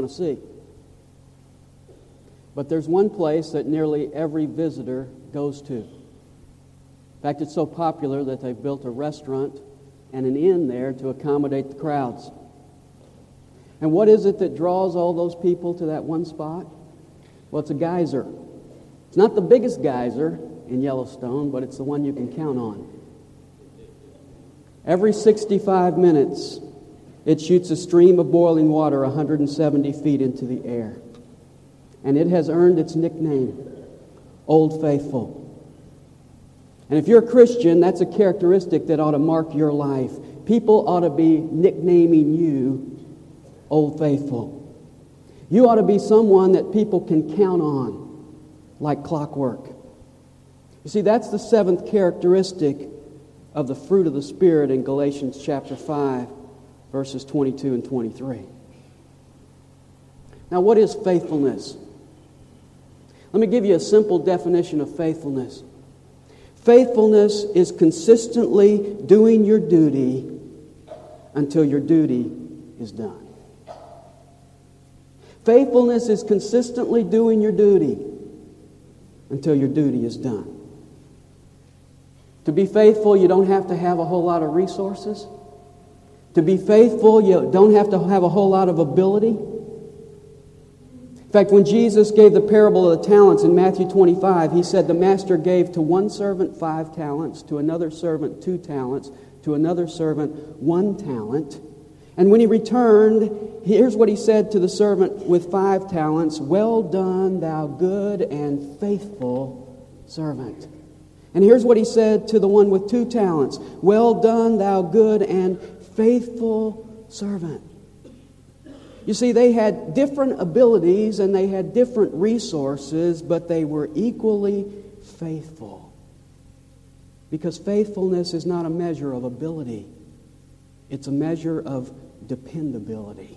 want to see. But there's one place that nearly every visitor goes to. In fact, it's so popular that they've built a restaurant and an inn there to accommodate the crowds. And what is it that draws all those people to that one spot? Well, it's a geyser. It's not the biggest geyser in Yellowstone, but it's the one you can count on. Every 65 minutes, it shoots a stream of boiling water 170 feet into the air. And it has earned its nickname, Old Faithful. And if you're a Christian, that's a characteristic that ought to mark your life. People ought to be nicknaming you Old Faithful. You ought to be someone that people can count on like clockwork. You see, that's the seventh characteristic of the fruit of the Spirit in Galatians chapter 5, verses 22 and 23. Now, what is faithfulness? Let me give you a simple definition of faithfulness. Faithfulness is consistently doing your duty until your duty is done. Faithfulness is consistently doing your duty until your duty is done. To be faithful, you don't have to have a whole lot of resources. To be faithful, you don't have to have a whole lot of ability. In fact, when Jesus gave the parable of the talents in Matthew 25, he said the master gave to one servant five talents, to another servant two talents, to another servant one talent. And when he returned, here's what he said to the servant with five talents Well done, thou good and faithful servant. And here's what he said to the one with two talents Well done, thou good and faithful servant. You see, they had different abilities and they had different resources, but they were equally faithful. Because faithfulness is not a measure of ability, it's a measure of dependability.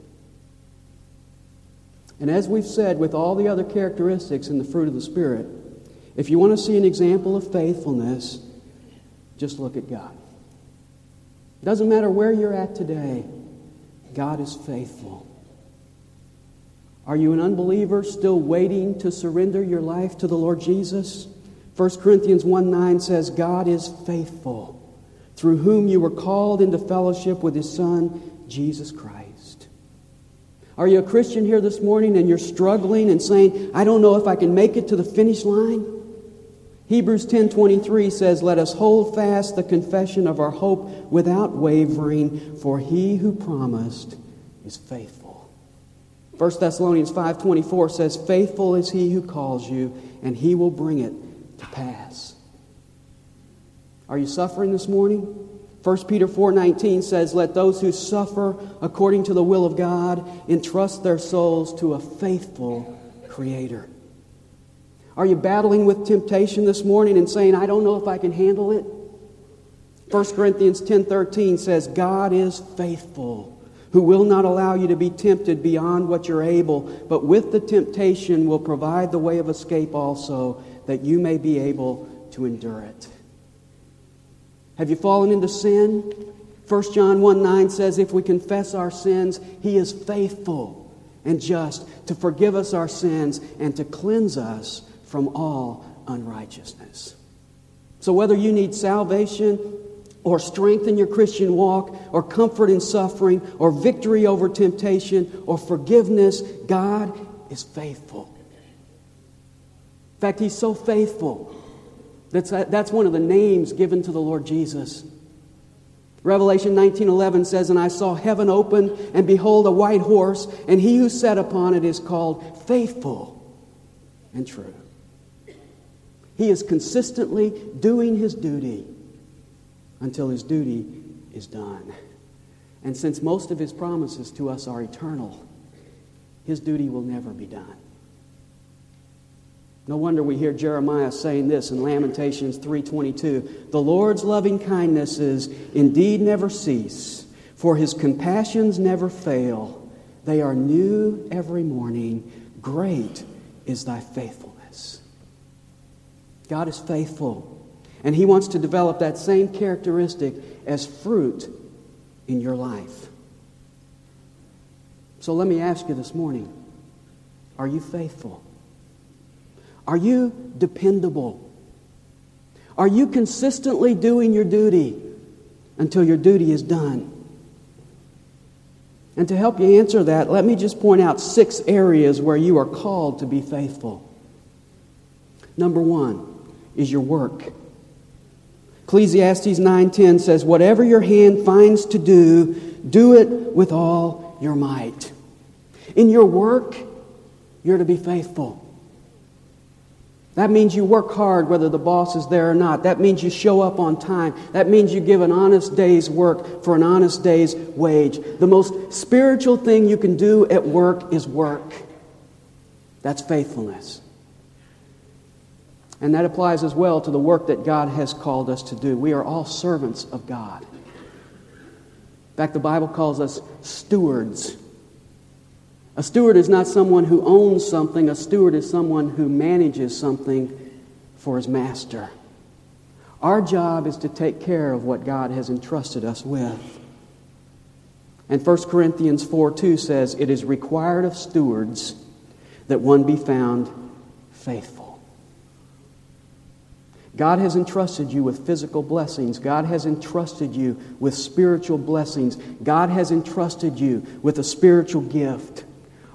And as we've said with all the other characteristics in the fruit of the Spirit, if you want to see an example of faithfulness, just look at God. Doesn't matter where you're at today, God is faithful. Are you an unbeliever still waiting to surrender your life to the Lord Jesus? 1 Corinthians 1 9 says, God is faithful, through whom you were called into fellowship with his Son, Jesus Christ. Are you a Christian here this morning and you're struggling and saying, I don't know if I can make it to the finish line? Hebrews 10:23 says, "Let us hold fast the confession of our hope without wavering, for he who promised is faithful." 1 Thessalonians 5:24 says, "Faithful is he who calls you, and he will bring it to pass." Are you suffering this morning? 1 Peter 4:19 says, "Let those who suffer according to the will of God entrust their souls to a faithful creator." Are you battling with temptation this morning and saying, "I don't know if I can handle it?" 1 Corinthians 10:13 says, "God is faithful." who will not allow you to be tempted beyond what you're able, but with the temptation will provide the way of escape also, that you may be able to endure it. Have you fallen into sin? 1 John 1 9 says, If we confess our sins, he is faithful and just to forgive us our sins and to cleanse us from all unrighteousness. So, whether you need salvation or strength in your Christian walk, or comfort in suffering, or victory over temptation, or forgiveness, God is faithful. In fact, He's so faithful. That's, that's one of the names given to the Lord Jesus. Revelation 19:11 says, "And I saw heaven open, and behold a white horse, and he who sat upon it is called faithful and true." He is consistently doing his duty until his duty is done. And since most of his promises to us are eternal, his duty will never be done. No wonder we hear Jeremiah saying this in Lamentations 3:22, "The Lord's loving kindnesses indeed never cease, for his compassions never fail. They are new every morning. Great is thy faithfulness." God is faithful. And He wants to develop that same characteristic as fruit in your life. So let me ask you this morning are you faithful? Are you dependable? Are you consistently doing your duty until your duty is done? And to help you answer that, let me just point out six areas where you are called to be faithful. Number one is your work. Ecclesiastes 9:10 says, "Whatever your hand finds to do, do it with all your might." In your work, you're to be faithful. That means you work hard whether the boss is there or not. That means you show up on time. That means you give an honest day's work for an honest day's wage. The most spiritual thing you can do at work is work. That's faithfulness. And that applies as well to the work that God has called us to do. We are all servants of God. In fact, the Bible calls us stewards. A steward is not someone who owns something, a steward is someone who manages something for his master. Our job is to take care of what God has entrusted us with. And 1 Corinthians 4 2 says, It is required of stewards that one be found faithful. God has entrusted you with physical blessings. God has entrusted you with spiritual blessings. God has entrusted you with a spiritual gift.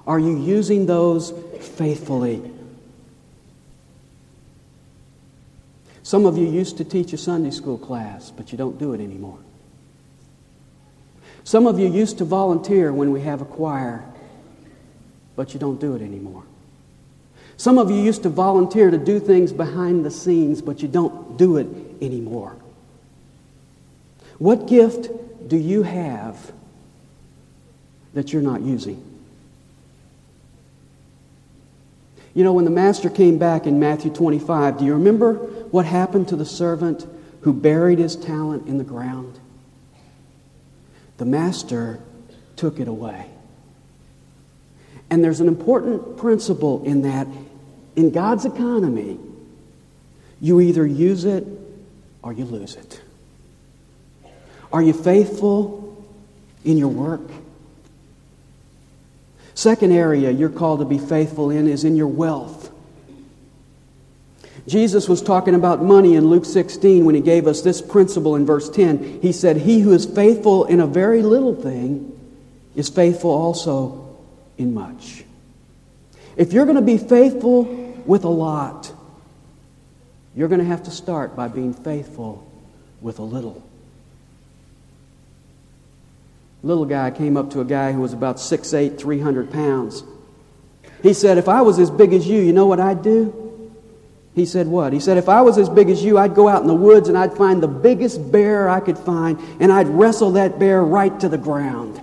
Are you using those faithfully? Some of you used to teach a Sunday school class, but you don't do it anymore. Some of you used to volunteer when we have a choir, but you don't do it anymore. Some of you used to volunteer to do things behind the scenes, but you don't do it anymore. What gift do you have that you're not using? You know, when the master came back in Matthew 25, do you remember what happened to the servant who buried his talent in the ground? The master took it away. And there's an important principle in that in God's economy, you either use it or you lose it. Are you faithful in your work? Second area you're called to be faithful in is in your wealth. Jesus was talking about money in Luke 16 when he gave us this principle in verse 10. He said, He who is faithful in a very little thing is faithful also in much. If you're going to be faithful with a lot, you're going to have to start by being faithful with a little. Little guy came up to a guy who was about 6'8, 300 pounds. He said, If I was as big as you, you know what I'd do? He said, What? He said, If I was as big as you, I'd go out in the woods and I'd find the biggest bear I could find and I'd wrestle that bear right to the ground.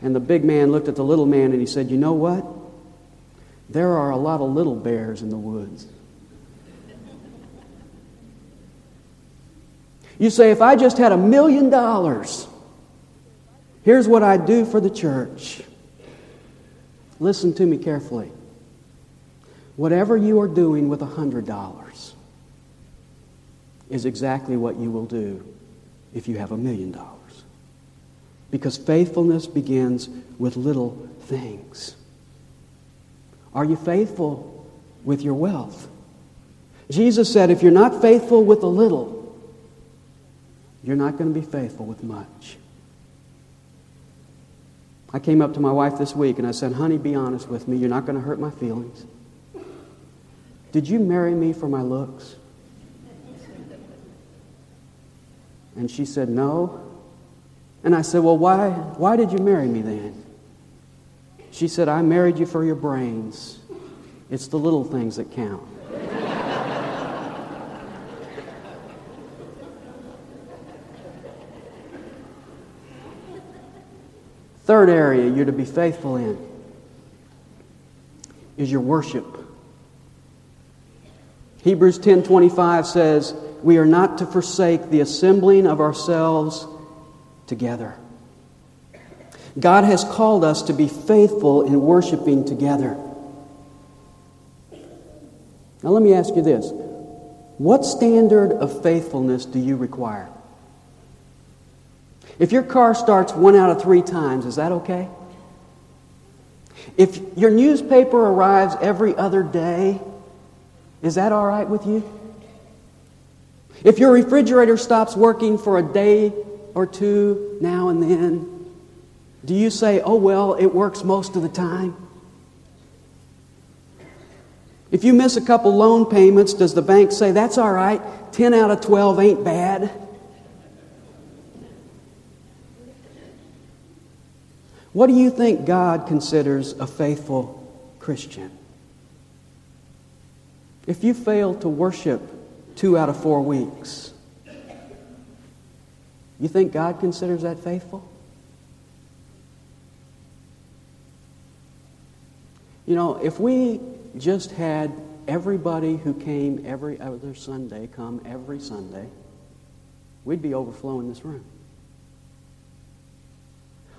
And the big man looked at the little man and he said, You know what? There are a lot of little bears in the woods. You say, if I just had a million dollars, here's what I'd do for the church. Listen to me carefully. Whatever you are doing with a hundred dollars is exactly what you will do if you have a million dollars. Because faithfulness begins with little things. Are you faithful with your wealth? Jesus said, if you're not faithful with a little, you're not going to be faithful with much. I came up to my wife this week and I said, Honey, be honest with me. You're not going to hurt my feelings. Did you marry me for my looks? And she said, No. And I said, Well, why, why did you marry me then? She said, I married you for your brains. It's the little things that count. Third area you're to be faithful in is your worship. Hebrews 10:25 says, "We are not to forsake the assembling of ourselves together." God has called us to be faithful in worshiping together. Now, let me ask you this What standard of faithfulness do you require? If your car starts one out of three times, is that okay? If your newspaper arrives every other day, is that all right with you? If your refrigerator stops working for a day or two now and then, do you say, oh, well, it works most of the time? If you miss a couple loan payments, does the bank say, that's all right, 10 out of 12 ain't bad? What do you think God considers a faithful Christian? If you fail to worship two out of four weeks, you think God considers that faithful? You know, if we just had everybody who came every other Sunday come every Sunday, we'd be overflowing this room.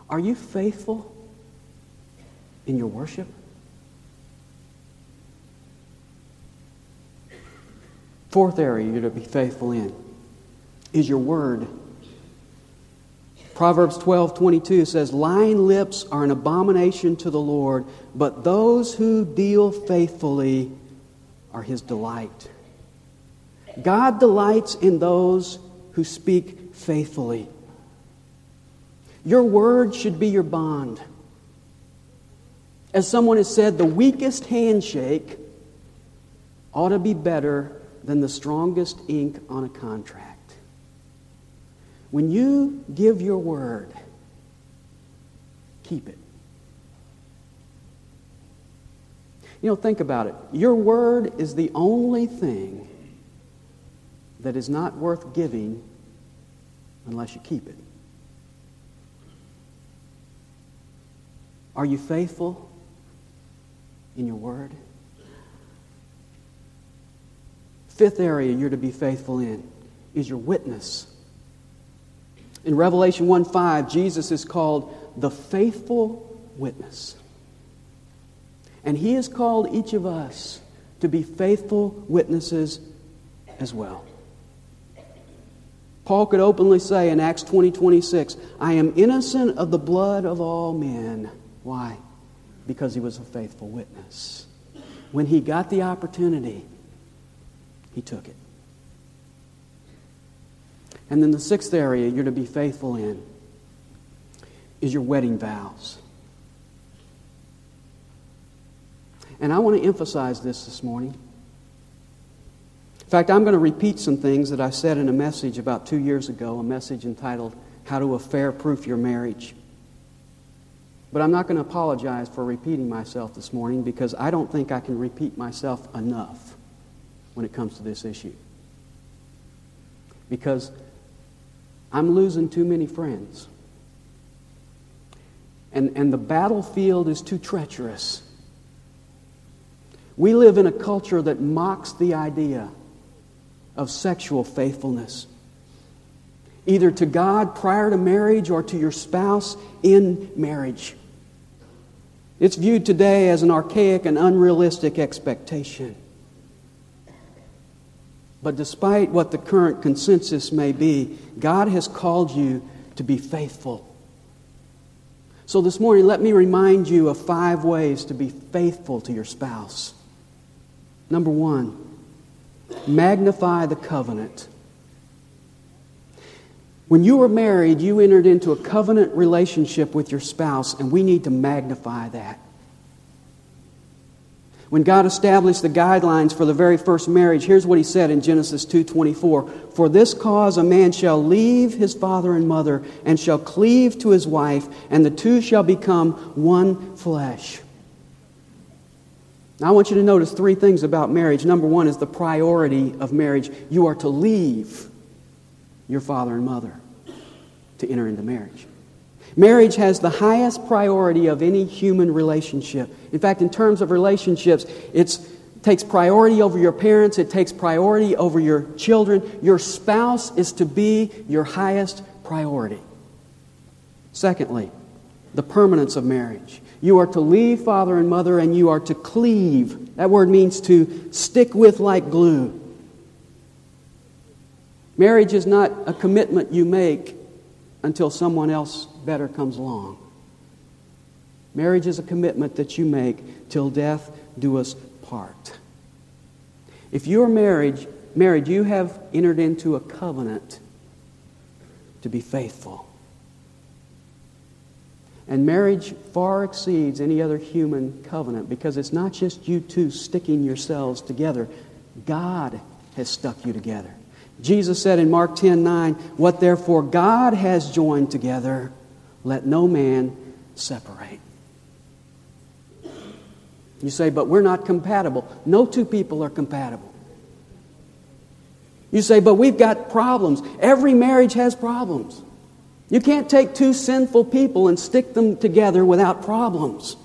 Are you faithful in your worship? Fourth area you're to be faithful in is your word. Proverbs 12 22 says, Lying lips are an abomination to the Lord, but those who deal faithfully are his delight. God delights in those who speak faithfully. Your word should be your bond. As someone has said, the weakest handshake ought to be better than the strongest ink on a contract. When you give your word, keep it. You know, think about it. Your word is the only thing that is not worth giving unless you keep it. Are you faithful in your word? Fifth area you're to be faithful in is your witness. In Revelation 1 5, Jesus is called the faithful witness. And he has called each of us to be faithful witnesses as well. Paul could openly say in Acts 20 26, I am innocent of the blood of all men. Why? Because he was a faithful witness. When he got the opportunity, he took it. And then the sixth area you're to be faithful in is your wedding vows. And I want to emphasize this this morning. In fact, I'm going to repeat some things that I said in a message about two years ago, a message entitled, How to Affair Proof Your Marriage. But I'm not going to apologize for repeating myself this morning because I don't think I can repeat myself enough when it comes to this issue. Because I'm losing too many friends. And, and the battlefield is too treacherous. We live in a culture that mocks the idea of sexual faithfulness, either to God prior to marriage or to your spouse in marriage. It's viewed today as an archaic and unrealistic expectation. But despite what the current consensus may be, God has called you to be faithful. So this morning, let me remind you of five ways to be faithful to your spouse. Number one, magnify the covenant. When you were married, you entered into a covenant relationship with your spouse, and we need to magnify that. When God established the guidelines for the very first marriage, here's what he said in Genesis 2:24, "For this cause a man shall leave his father and mother and shall cleave to his wife, and the two shall become one flesh." Now I want you to notice three things about marriage. Number 1 is the priority of marriage. You are to leave your father and mother to enter into marriage. Marriage has the highest priority of any human relationship. In fact, in terms of relationships, it takes priority over your parents, it takes priority over your children. Your spouse is to be your highest priority. Secondly, the permanence of marriage. You are to leave father and mother and you are to cleave. That word means to stick with like glue. Marriage is not a commitment you make until someone else better comes along. Marriage is a commitment that you make till death do us part. If you are married, married, you have entered into a covenant to be faithful. And marriage far exceeds any other human covenant because it's not just you two sticking yourselves together. God has stuck you together. Jesus said in Mark 10 9, What therefore God has joined together, let no man separate. You say, but we're not compatible. No two people are compatible. You say, but we've got problems. Every marriage has problems. You can't take two sinful people and stick them together without problems.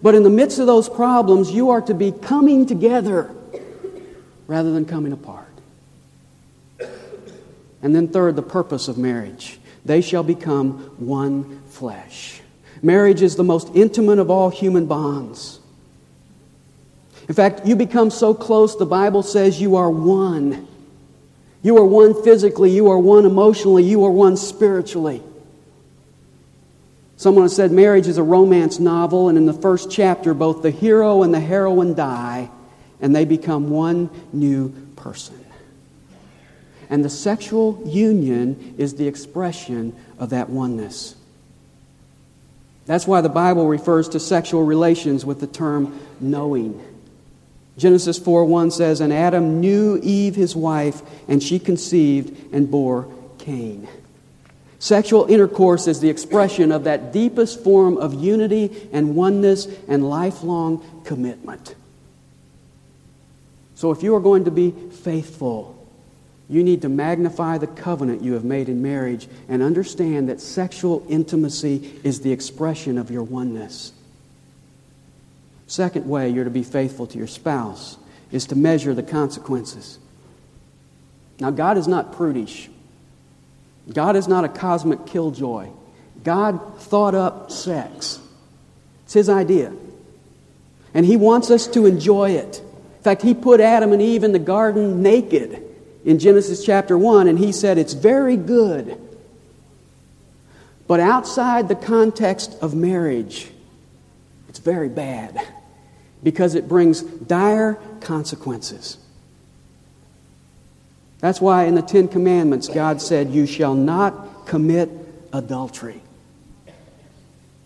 But in the midst of those problems, you are to be coming together rather than coming apart. And then, third, the purpose of marriage. They shall become one flesh. Marriage is the most intimate of all human bonds. In fact, you become so close, the Bible says you are one. You are one physically, you are one emotionally, you are one spiritually. Someone said marriage is a romance novel, and in the first chapter, both the hero and the heroine die, and they become one new person. And the sexual union is the expression of that oneness. That's why the Bible refers to sexual relations with the term knowing. Genesis 4 1 says, And Adam knew Eve, his wife, and she conceived and bore Cain. Sexual intercourse is the expression of that deepest form of unity and oneness and lifelong commitment. So, if you are going to be faithful, you need to magnify the covenant you have made in marriage and understand that sexual intimacy is the expression of your oneness. Second way you're to be faithful to your spouse is to measure the consequences. Now, God is not prudish. God is not a cosmic killjoy. God thought up sex. It's His idea. And He wants us to enjoy it. In fact, He put Adam and Eve in the garden naked in Genesis chapter 1, and He said, It's very good. But outside the context of marriage, it's very bad because it brings dire consequences. That's why in the Ten Commandments, God said, You shall not commit adultery.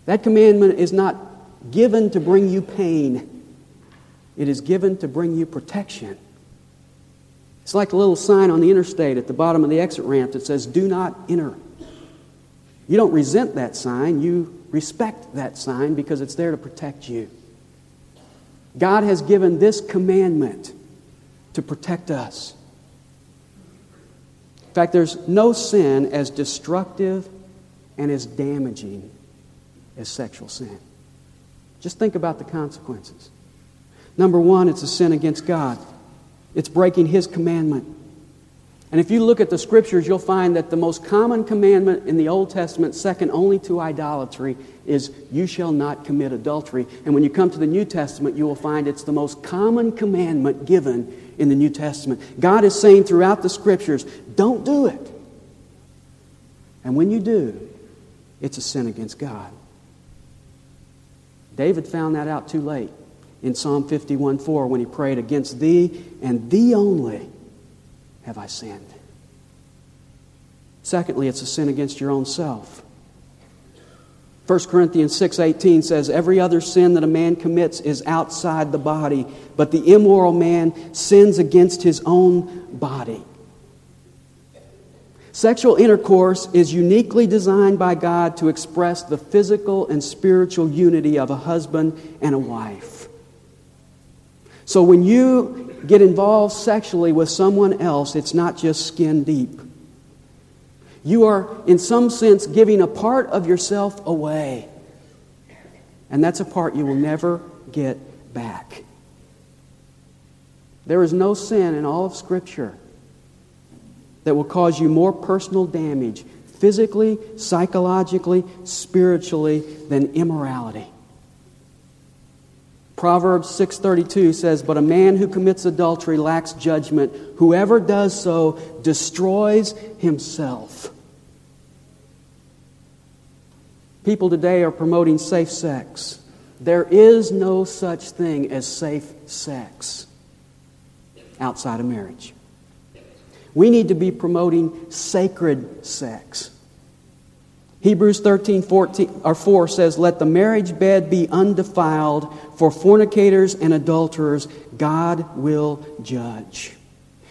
That commandment is not given to bring you pain, it is given to bring you protection. It's like a little sign on the interstate at the bottom of the exit ramp that says, Do not enter. You don't resent that sign, you respect that sign because it's there to protect you. God has given this commandment to protect us. In fact, there's no sin as destructive and as damaging as sexual sin. Just think about the consequences. Number one, it's a sin against God, it's breaking His commandment. And if you look at the scriptures, you'll find that the most common commandment in the Old Testament, second only to idolatry, is you shall not commit adultery. And when you come to the New Testament, you will find it's the most common commandment given in the New Testament. God is saying throughout the scriptures, don't do it. And when you do, it's a sin against God. David found that out too late in Psalm 51 4 when he prayed, Against thee and thee only have I sinned. Secondly, it's a sin against your own self. 1 Corinthians 6:18 says every other sin that a man commits is outside the body, but the immoral man sins against his own body. Sexual intercourse is uniquely designed by God to express the physical and spiritual unity of a husband and a wife. So when you get involved sexually with someone else, it's not just skin deep. You are, in some sense, giving a part of yourself away. And that's a part you will never get back. There is no sin in all of Scripture that will cause you more personal damage, physically, psychologically, spiritually, than immorality. Proverbs 6:32 says, "But a man who commits adultery lacks judgment. Whoever does so destroys himself." People today are promoting safe sex. There is no such thing as safe sex outside of marriage. We need to be promoting sacred sex. Hebrews 13, 14, or 4 says, Let the marriage bed be undefiled, for fornicators and adulterers God will judge.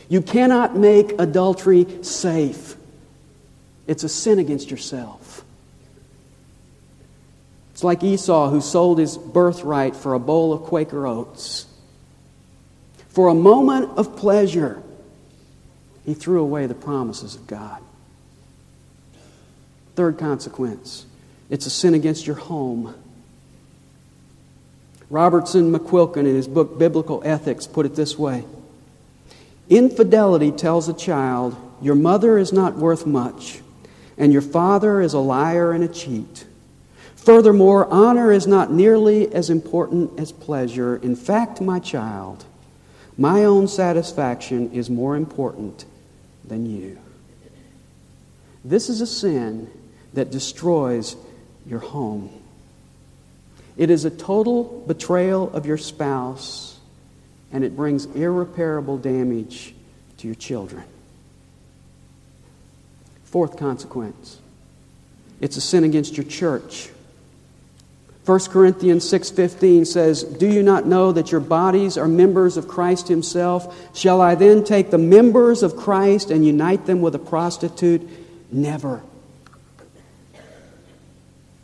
You cannot make adultery safe, it's a sin against yourself. It's like Esau who sold his birthright for a bowl of Quaker oats. For a moment of pleasure, he threw away the promises of God. Third consequence it's a sin against your home. Robertson McQuilkin, in his book Biblical Ethics, put it this way Infidelity tells a child, Your mother is not worth much, and your father is a liar and a cheat. Furthermore, honor is not nearly as important as pleasure. In fact, my child, my own satisfaction is more important than you. This is a sin that destroys your home. It is a total betrayal of your spouse, and it brings irreparable damage to your children. Fourth consequence it's a sin against your church. 1 Corinthians 6:15 says, "Do you not know that your bodies are members of Christ himself? Shall I then take the members of Christ and unite them with a prostitute? Never."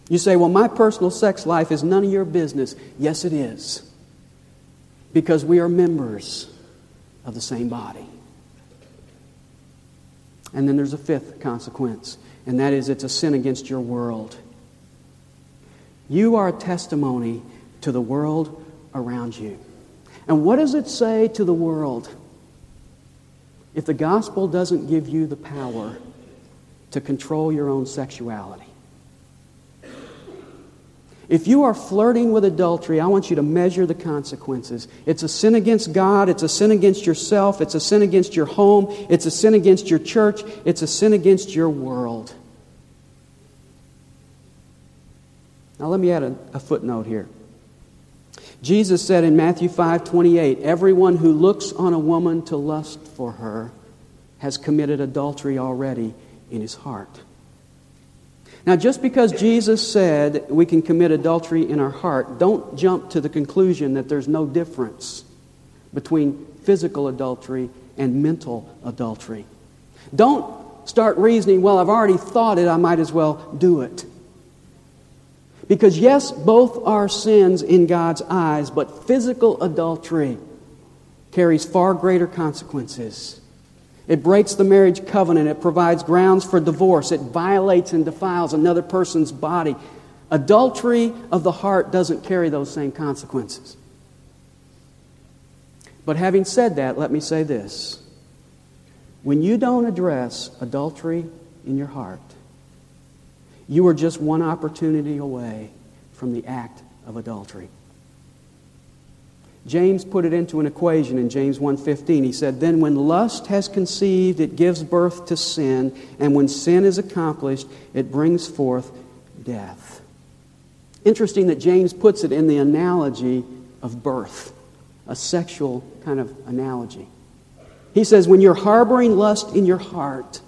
You say, "Well, my personal sex life is none of your business." Yes, it is. Because we are members of the same body. And then there's a fifth consequence, and that is it's a sin against your world. You are a testimony to the world around you. And what does it say to the world if the gospel doesn't give you the power to control your own sexuality? If you are flirting with adultery, I want you to measure the consequences. It's a sin against God, it's a sin against yourself, it's a sin against your home, it's a sin against your church, it's a sin against your world. Now, let me add a, a footnote here. Jesus said in Matthew 5 28, Everyone who looks on a woman to lust for her has committed adultery already in his heart. Now, just because Jesus said we can commit adultery in our heart, don't jump to the conclusion that there's no difference between physical adultery and mental adultery. Don't start reasoning, well, I've already thought it, I might as well do it. Because, yes, both are sins in God's eyes, but physical adultery carries far greater consequences. It breaks the marriage covenant. It provides grounds for divorce. It violates and defiles another person's body. Adultery of the heart doesn't carry those same consequences. But having said that, let me say this. When you don't address adultery in your heart, you are just one opportunity away from the act of adultery. James put it into an equation in James 1:15. He said, "Then when lust has conceived, it gives birth to sin, and when sin is accomplished, it brings forth death." Interesting that James puts it in the analogy of birth, a sexual kind of analogy. He says, "When you're harboring lust in your heart,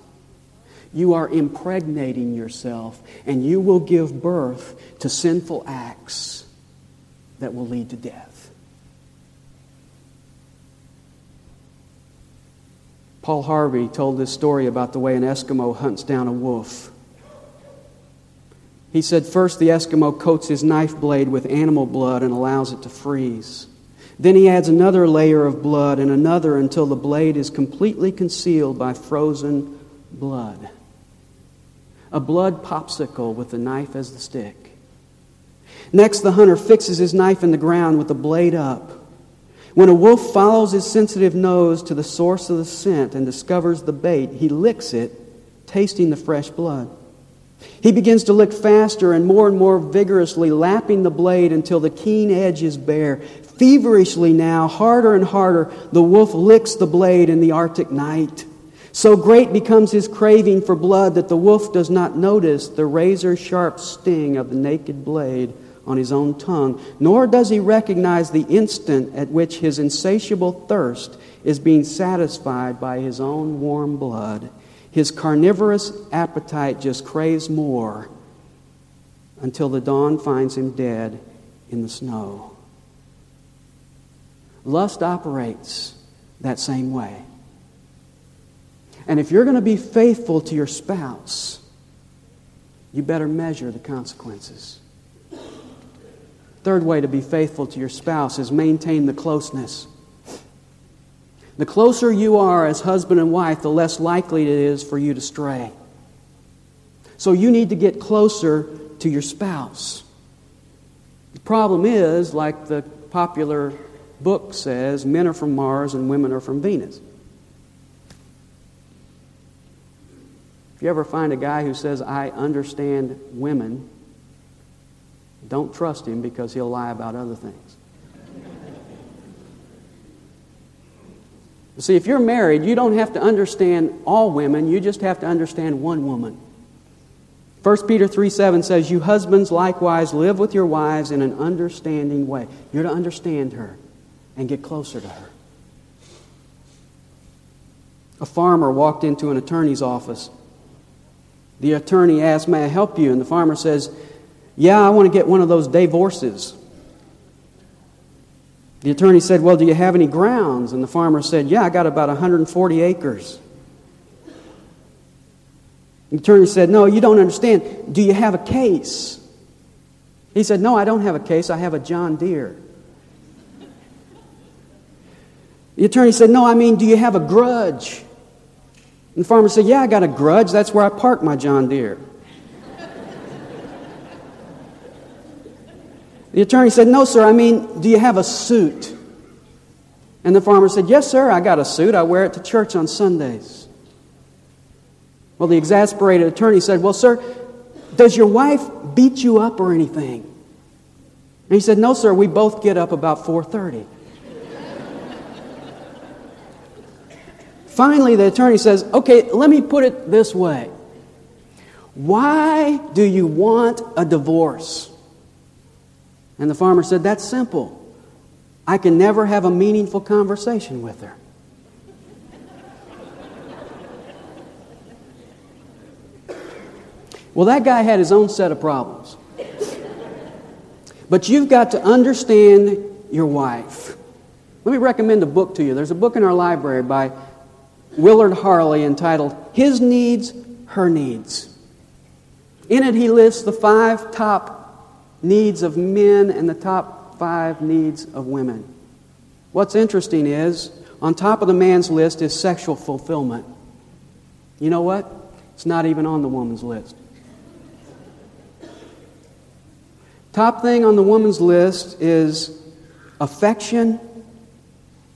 you are impregnating yourself, and you will give birth to sinful acts that will lead to death. Paul Harvey told this story about the way an Eskimo hunts down a wolf. He said, First, the Eskimo coats his knife blade with animal blood and allows it to freeze. Then he adds another layer of blood and another until the blade is completely concealed by frozen blood a blood popsicle with the knife as the stick. Next, the hunter fixes his knife in the ground with the blade up. When a wolf follows his sensitive nose to the source of the scent and discovers the bait, he licks it, tasting the fresh blood. He begins to lick faster and more and more vigorously, lapping the blade until the keen edge is bare. Feverishly now, harder and harder, the wolf licks the blade in the Arctic night. So great becomes his craving for blood that the wolf does not notice the razor sharp sting of the naked blade on his own tongue, nor does he recognize the instant at which his insatiable thirst is being satisfied by his own warm blood. His carnivorous appetite just craves more until the dawn finds him dead in the snow. Lust operates that same way. And if you're going to be faithful to your spouse, you better measure the consequences. Third way to be faithful to your spouse is maintain the closeness. The closer you are as husband and wife, the less likely it is for you to stray. So you need to get closer to your spouse. The problem is, like the popular book says, men are from Mars and women are from Venus. If you ever find a guy who says, I understand women, don't trust him because he'll lie about other things. See, if you're married, you don't have to understand all women, you just have to understand one woman. 1 Peter 3 7 says, You husbands likewise live with your wives in an understanding way. You're to understand her and get closer to her. A farmer walked into an attorney's office. The attorney asked, May I help you? And the farmer says, Yeah, I want to get one of those divorces. The attorney said, Well, do you have any grounds? And the farmer said, Yeah, I got about 140 acres. The attorney said, No, you don't understand. Do you have a case? He said, No, I don't have a case. I have a John Deere. The attorney said, No, I mean, do you have a grudge? And the farmer said, Yeah, I got a grudge. That's where I park my John Deere. The attorney said, No, sir, I mean, do you have a suit? And the farmer said, Yes, sir, I got a suit. I wear it to church on Sundays. Well, the exasperated attorney said, Well, sir, does your wife beat you up or anything? And he said, No, sir, we both get up about 4:30. Finally, the attorney says, Okay, let me put it this way. Why do you want a divorce? And the farmer said, That's simple. I can never have a meaningful conversation with her. Well, that guy had his own set of problems. But you've got to understand your wife. Let me recommend a book to you. There's a book in our library by Willard Harley entitled His Needs, Her Needs. In it, he lists the five top needs of men and the top five needs of women. What's interesting is, on top of the man's list is sexual fulfillment. You know what? It's not even on the woman's list. Top thing on the woman's list is affection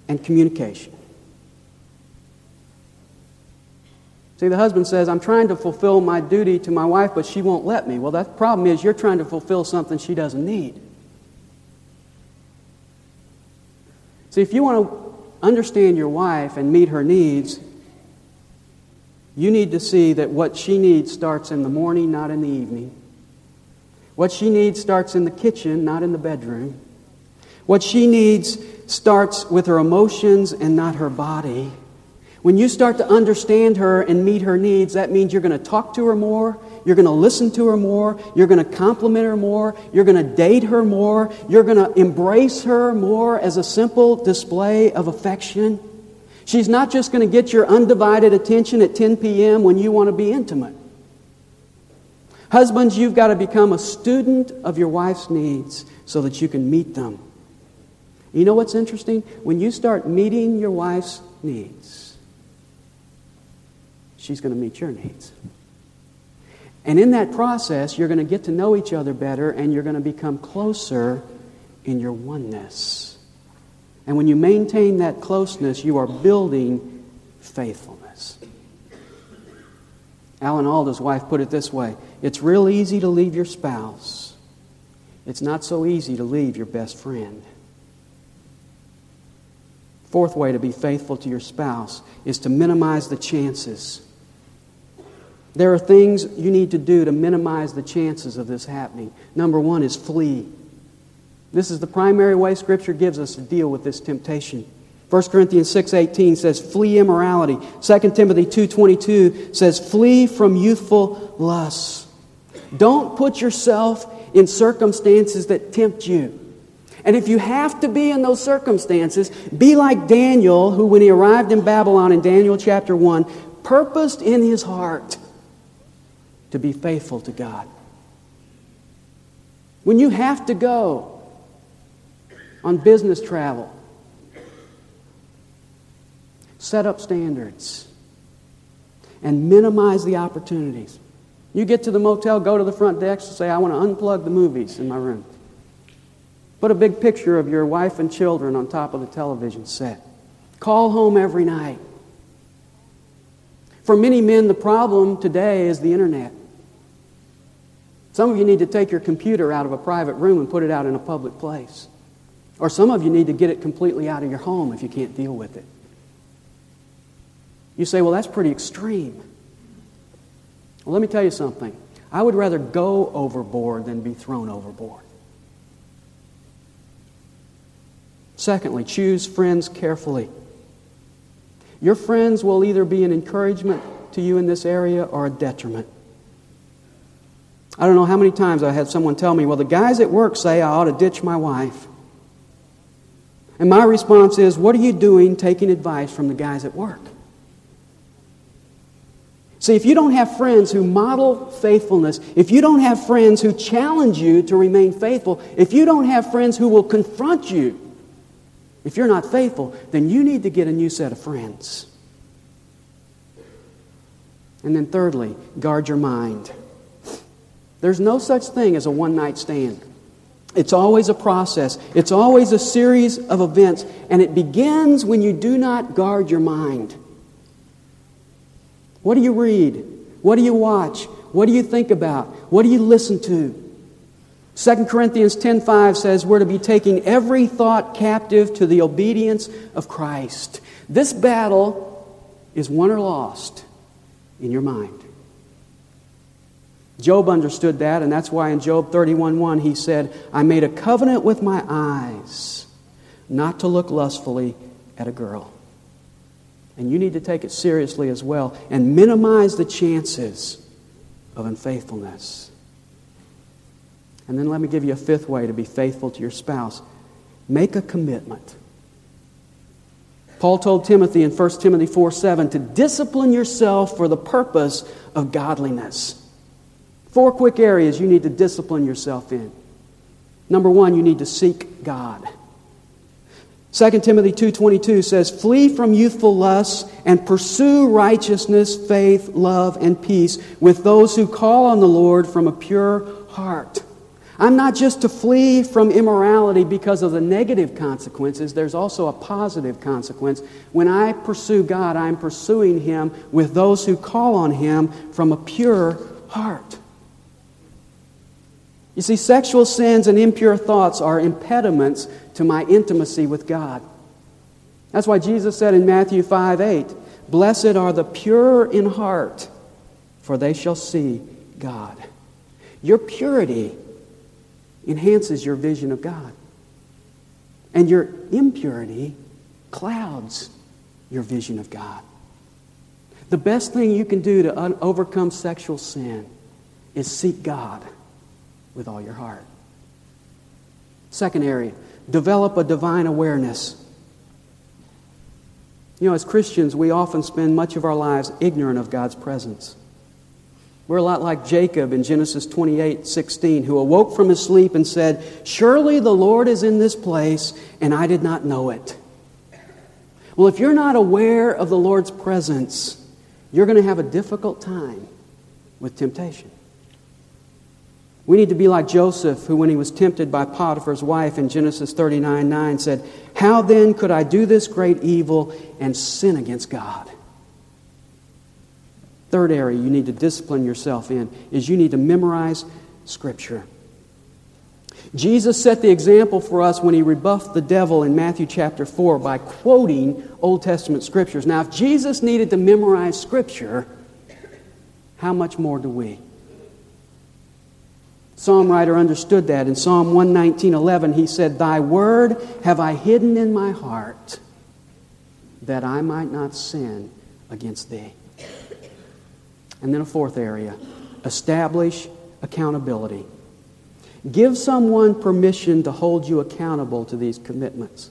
and communication. See, the husband says, I'm trying to fulfill my duty to my wife, but she won't let me. Well, the problem is you're trying to fulfill something she doesn't need. See, if you want to understand your wife and meet her needs, you need to see that what she needs starts in the morning, not in the evening. What she needs starts in the kitchen, not in the bedroom. What she needs starts with her emotions and not her body. When you start to understand her and meet her needs, that means you're going to talk to her more, you're going to listen to her more, you're going to compliment her more, you're going to date her more, you're going to embrace her more as a simple display of affection. She's not just going to get your undivided attention at 10 p.m. when you want to be intimate. Husbands, you've got to become a student of your wife's needs so that you can meet them. You know what's interesting? When you start meeting your wife's needs, she's going to meet your needs. And in that process, you're going to get to know each other better and you're going to become closer in your oneness. And when you maintain that closeness, you are building faithfulness. Alan Alda's wife put it this way It's real easy to leave your spouse, it's not so easy to leave your best friend. Fourth way to be faithful to your spouse is to minimize the chances. There are things you need to do to minimize the chances of this happening. Number one is flee. This is the primary way Scripture gives us to deal with this temptation. 1 Corinthians 6:18 says flee immorality. 2 Timothy 2:22 says flee from youthful lusts. Don't put yourself in circumstances that tempt you. And if you have to be in those circumstances, be like Daniel, who, when he arrived in Babylon in Daniel chapter 1, purposed in his heart to be faithful to God. When you have to go on business travel, set up standards and minimize the opportunities. You get to the motel, go to the front desk, and say, I want to unplug the movies in my room. Put a big picture of your wife and children on top of the television set. Call home every night. For many men, the problem today is the internet. Some of you need to take your computer out of a private room and put it out in a public place. Or some of you need to get it completely out of your home if you can't deal with it. You say, well, that's pretty extreme. Well, let me tell you something. I would rather go overboard than be thrown overboard. Secondly, choose friends carefully. Your friends will either be an encouragement to you in this area or a detriment. I don't know how many times I had someone tell me, well, the guys at work say I ought to ditch my wife. And my response is, what are you doing taking advice from the guys at work? See, if you don't have friends who model faithfulness, if you don't have friends who challenge you to remain faithful, if you don't have friends who will confront you if you're not faithful, then you need to get a new set of friends. And then, thirdly, guard your mind. There's no such thing as a one night stand. It's always a process, it's always a series of events, and it begins when you do not guard your mind. What do you read? What do you watch? What do you think about? What do you listen to? 2 Corinthians 10:5 says we're to be taking every thought captive to the obedience of Christ. This battle is won or lost in your mind. Job understood that, and that's why in Job 31:1 he said, "I made a covenant with my eyes not to look lustfully at a girl." And you need to take it seriously as well and minimize the chances of unfaithfulness. And then let me give you a fifth way to be faithful to your spouse make a commitment. Paul told Timothy in 1 Timothy 4 7 to discipline yourself for the purpose of godliness. Four quick areas you need to discipline yourself in. Number one, you need to seek God. 2 Timothy 2:22 says, "Flee from youthful lusts and pursue righteousness, faith, love, and peace with those who call on the Lord from a pure heart." I'm not just to flee from immorality because of the negative consequences, there's also a positive consequence. When I pursue God, I'm pursuing Him with those who call on Him from a pure heart. You see, sexual sins and impure thoughts are impediments to my intimacy with God. That's why Jesus said in Matthew 5 8, Blessed are the pure in heart, for they shall see God. Your purity enhances your vision of God. And your impurity clouds your vision of God. The best thing you can do to un- overcome sexual sin is seek God with all your heart. Second area, develop a divine awareness. You know, as Christians, we often spend much of our lives ignorant of God's presence. We're a lot like Jacob in Genesis 28 16, who awoke from his sleep and said, Surely the Lord is in this place, and I did not know it. Well, if you're not aware of the Lord's presence, you're going to have a difficult time with temptation. We need to be like Joseph, who, when he was tempted by Potiphar's wife in Genesis 39 9, said, How then could I do this great evil and sin against God? Third area you need to discipline yourself in is you need to memorize Scripture. Jesus set the example for us when he rebuffed the devil in Matthew chapter 4 by quoting Old Testament scriptures. Now, if Jesus needed to memorize scripture, how much more do we? Psalm writer understood that. In Psalm 119:11 he said, "Thy word have I hidden in my heart, that I might not sin against thee." And then a fourth area, establish accountability. Give someone permission to hold you accountable to these commitments.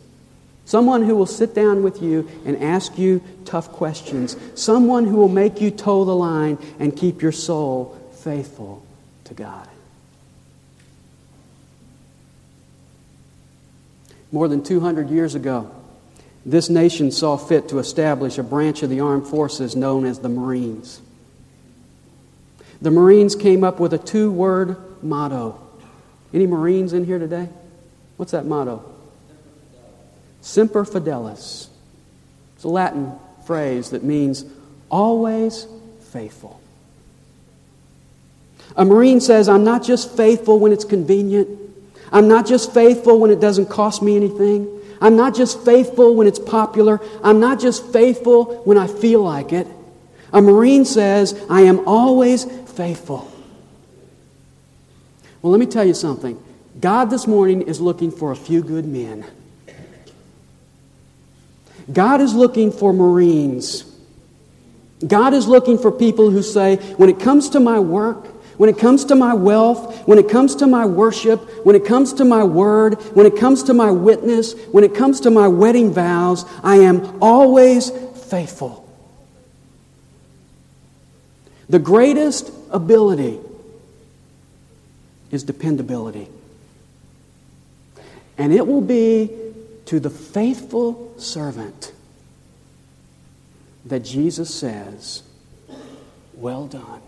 Someone who will sit down with you and ask you tough questions. Someone who will make you toe the line and keep your soul faithful to God. More than 200 years ago, this nation saw fit to establish a branch of the armed forces known as the Marines. The Marines came up with a two word motto any Marines in here today? What's that motto? Semper Fidelis. It's a Latin phrase that means always faithful. A Marine says, I'm not just faithful when it's convenient. I'm not just faithful when it doesn't cost me anything. I'm not just faithful when it's popular. I'm not just faithful when I feel like it. A Marine says, I am always faithful. Well, let me tell you something. God this morning is looking for a few good men. God is looking for Marines. God is looking for people who say, when it comes to my work, when it comes to my wealth, when it comes to my worship, when it comes to my word, when it comes to my witness, when it comes to my wedding vows, I am always faithful. The greatest ability is dependability. And it will be to the faithful servant that Jesus says, Well done,